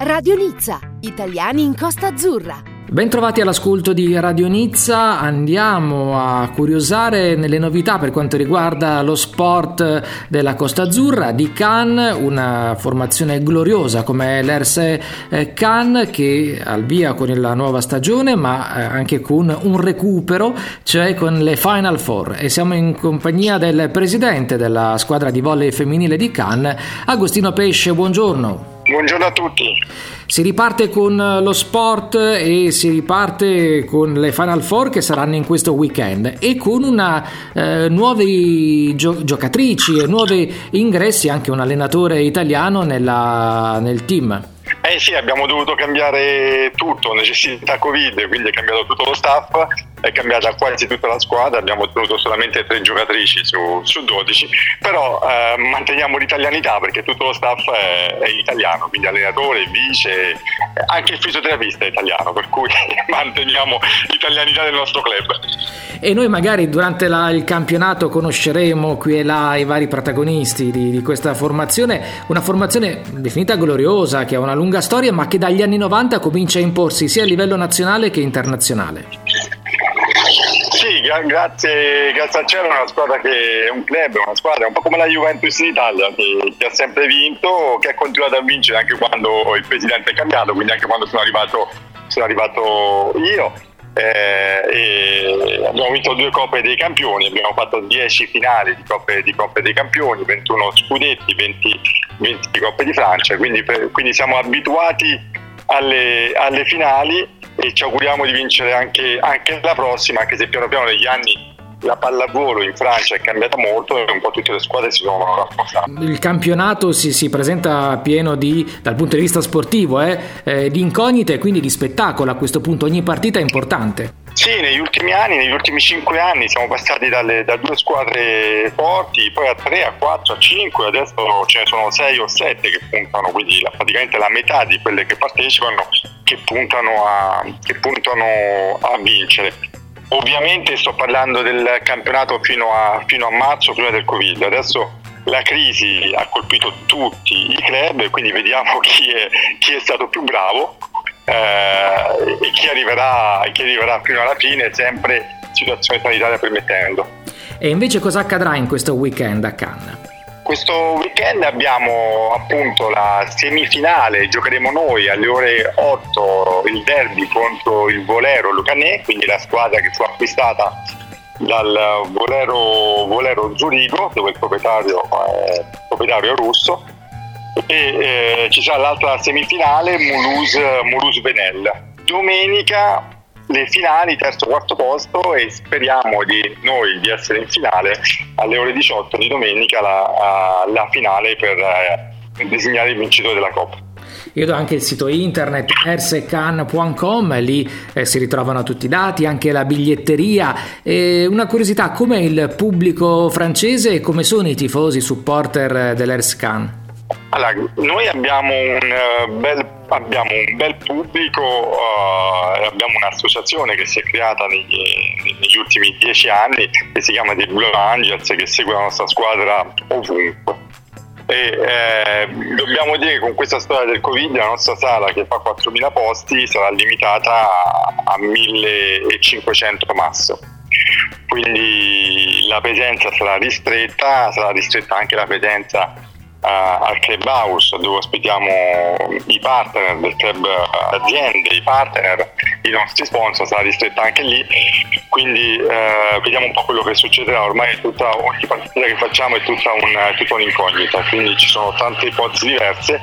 Radio Nizza, italiani in Costa Azzurra. Bentrovati all'ascolto di Radio Nizza, andiamo a curiosare nelle novità per quanto riguarda lo sport della Costa Azzurra di Cannes, una formazione gloriosa come l'Erse Cannes che al via con la nuova stagione ma eh, anche con un recupero, cioè con le Final Four e siamo in compagnia del presidente della squadra di volley femminile di Cannes, Agostino Pesce, buongiorno. Buongiorno a tutti. Si riparte con lo sport e si riparte con le Final Four che saranno in questo weekend e con una eh, nuove gio- giocatrici e nuovi ingressi, anche un allenatore italiano nella, nel team. Eh sì, abbiamo dovuto cambiare tutto, necessità Covid, quindi è cambiato tutto lo staff è cambiata quasi tutta la squadra, abbiamo tenuto solamente tre giocatrici su, su 12, però eh, manteniamo l'italianità perché tutto lo staff è, è, italiano, quindi allenatore, vice, anche il fisioterapista è italiano, per cui manteniamo l'italianità del nostro club. E noi magari durante la, il campionato conosceremo qui e là i vari protagonisti di, di questa formazione, una formazione definita gloriosa, che ha una lunga storia, ma che dagli anni 90 comincia a imporsi sia a livello nazionale che internazionale. Sì, grazie, grazie al cielo è una squadra che è un club, una squadra un po' come la Juventus in Italia, che, che, ha sempre vinto, che ha continuato a vincere anche quando il presidente è cambiato, quindi anche quando sono arrivato, sono arrivato io. Eh, abbiamo vinto due coppe dei campioni, abbiamo fatto 10 finali di coppe, di coppe dei campioni, 21 scudetti, 20, 20 coppe di Francia, quindi, quindi siamo abituati alle, alle finali e ci auguriamo di vincere anche, anche la prossima, anche se piano piano negli anni la pallavolo in Francia è cambiata molto e un po' tutte le squadre si sono rafforzate. Il campionato si, si, presenta pieno di, dal punto di vista sportivo, eh, eh, di incognite e quindi di spettacolo a questo punto, ogni partita è importante. Sì, negli ultimi anni, negli ultimi cinque anni siamo passati dalle, da due squadre forti, poi a tre, a quattro, a cinque, adesso ce ne sono sei o sette che puntano, quindi la, praticamente la metà di quelle che partecipano che puntano a, che puntano a vincere. Ovviamente sto parlando del campionato fino a, fino a marzo, prima del Covid. Adesso la crisi ha colpito tutti i club, quindi vediamo chi è, chi è stato più bravo eh, e chi arriverà, chi arriverà fino alla fine, sempre situazione sanitaria permettendo. E invece cosa accadrà in questo weekend a Cannes? Questo weekend abbiamo appunto la semifinale, giocheremo noi alle ore 8 il derby contro il Volero Lucanè, quindi la squadra che fu acquistata dal Volero, Volero Zurigo, dove il proprietario è proprietario russo, e eh, ci sarà l'altra semifinale Mulhouse, Mulhouse Venel. Domenica le finali, terzo e quarto posto e speriamo di noi di essere in finale alle ore 18 di domenica la, la finale per eh, disegnare il vincitore della Coppa. Io do anche il sito internet ersecan.com, lì eh, si ritrovano tutti i dati, anche la biglietteria. E una curiosità, com'è il pubblico francese e come sono i tifosi supporter dell'Erscan? Allora, noi abbiamo un, uh, bel, abbiamo un bel, pubblico, uh, abbiamo un'associazione che si è creata negli, negli, ultimi dieci anni che si chiama The Blue Angels che segue la nostra squadra ovunque. E, eh, dobbiamo dire che con questa storia del Covid la nostra sala che fa 4.000 posti sarà limitata a, a 1.500 masso quindi la presenza sarà ristretta, sarà ristretta anche la presenza al Clubhouse dove ospitiamo i partner del club aziende, i partner, i nostri sponsor, sarà ristretta anche lì, quindi eh, vediamo un po' quello che succederà, ormai tutta, ogni partita che facciamo è tutta, un, tutta un'incognita, quindi ci sono tante ipotesi diverse.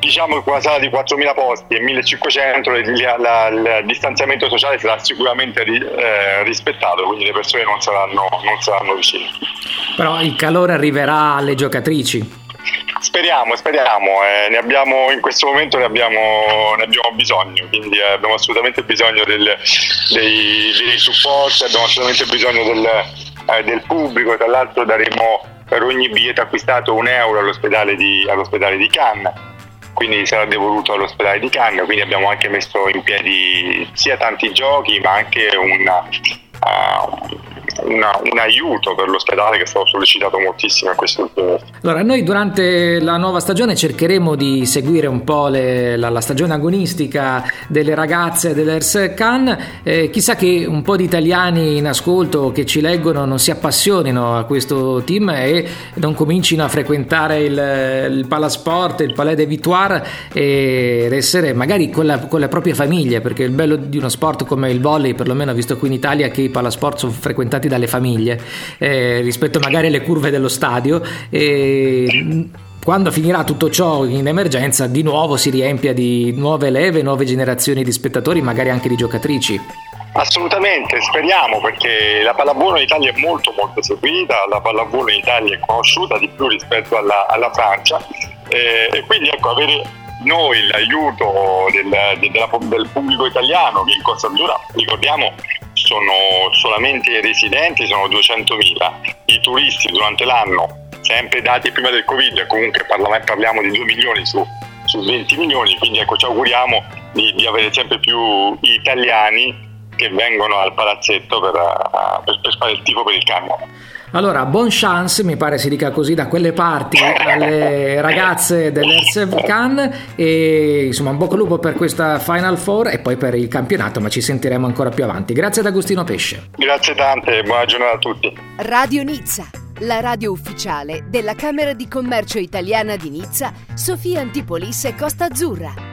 Diciamo che con una sala di 4.000 posti e 1.500 il, la, il distanziamento sociale sarà sicuramente ri, eh, rispettato, quindi le persone non saranno, non saranno vicine. Però il calore arriverà alle giocatrici. Speriamo, speriamo, eh, abbiamo, in questo momento ne abbiamo, ne abbiamo bisogno, quindi eh, abbiamo assolutamente bisogno del, dei, dei supporti, abbiamo assolutamente bisogno del, eh, del, pubblico, tra l'altro daremo per ogni biglietto acquistato un euro all'ospedale di, all'ospedale di Cannes, quindi sarà devoluto all'ospedale di Cannes, quindi abbiamo anche messo in piedi sia tanti giochi ma anche una, uh, una, un aiuto per l'ospedale che è stato sollecitato moltissimo in questo ultimo Allora, noi durante la nuova stagione cercheremo di seguire un po' le, la, la, stagione agonistica delle ragazze dell'Ers Khan. Eh, chissà che un po' di italiani in ascolto che ci leggono non si appassionino a questo team e non comincino a frequentare il, il Palasport, il Palais de Victoire ed essere magari con la, con la propria famiglia, perché il bello di uno sport come il volley, perlomeno visto qui in Italia, che i palasport sono frequentati dalle famiglie eh, rispetto magari alle curve dello stadio. E, quando finirà tutto ciò in emergenza, di nuovo si riempia di nuove leve, nuove generazioni di spettatori, magari anche di giocatrici. Assolutamente, speriamo perché la pallavolo in Italia è molto molto seguita, la pallavolo in Italia è conosciuta di più rispetto alla, alla Francia eh, e quindi ecco avere noi l'aiuto del, del, del pubblico italiano che in Costa Azzurra, ricordiamo, sono solamente i residenti, sono 200.000, i turisti durante l'anno, sempre dati prima del Covid, comunque parliamo di 2 milioni su, su 20 milioni, quindi ecco ci auguriamo di, di avere sempre più italiani che vengono al palazzetto per, per, per fare il tifo per il camion. Allora, bon chance, mi pare si dica così, da quelle parti alle ragazze dell'Ersev Khan e insomma un bocca al lupo per questa Final Four e poi per il campionato, ma ci sentiremo ancora più avanti. Grazie ad Agostino Pesce. Grazie tante, buona giornata a tutti. Radio Nizza, la radio ufficiale della Camera di Commercio italiana di Nizza, Sofia Antipolis e Costa Azzurra.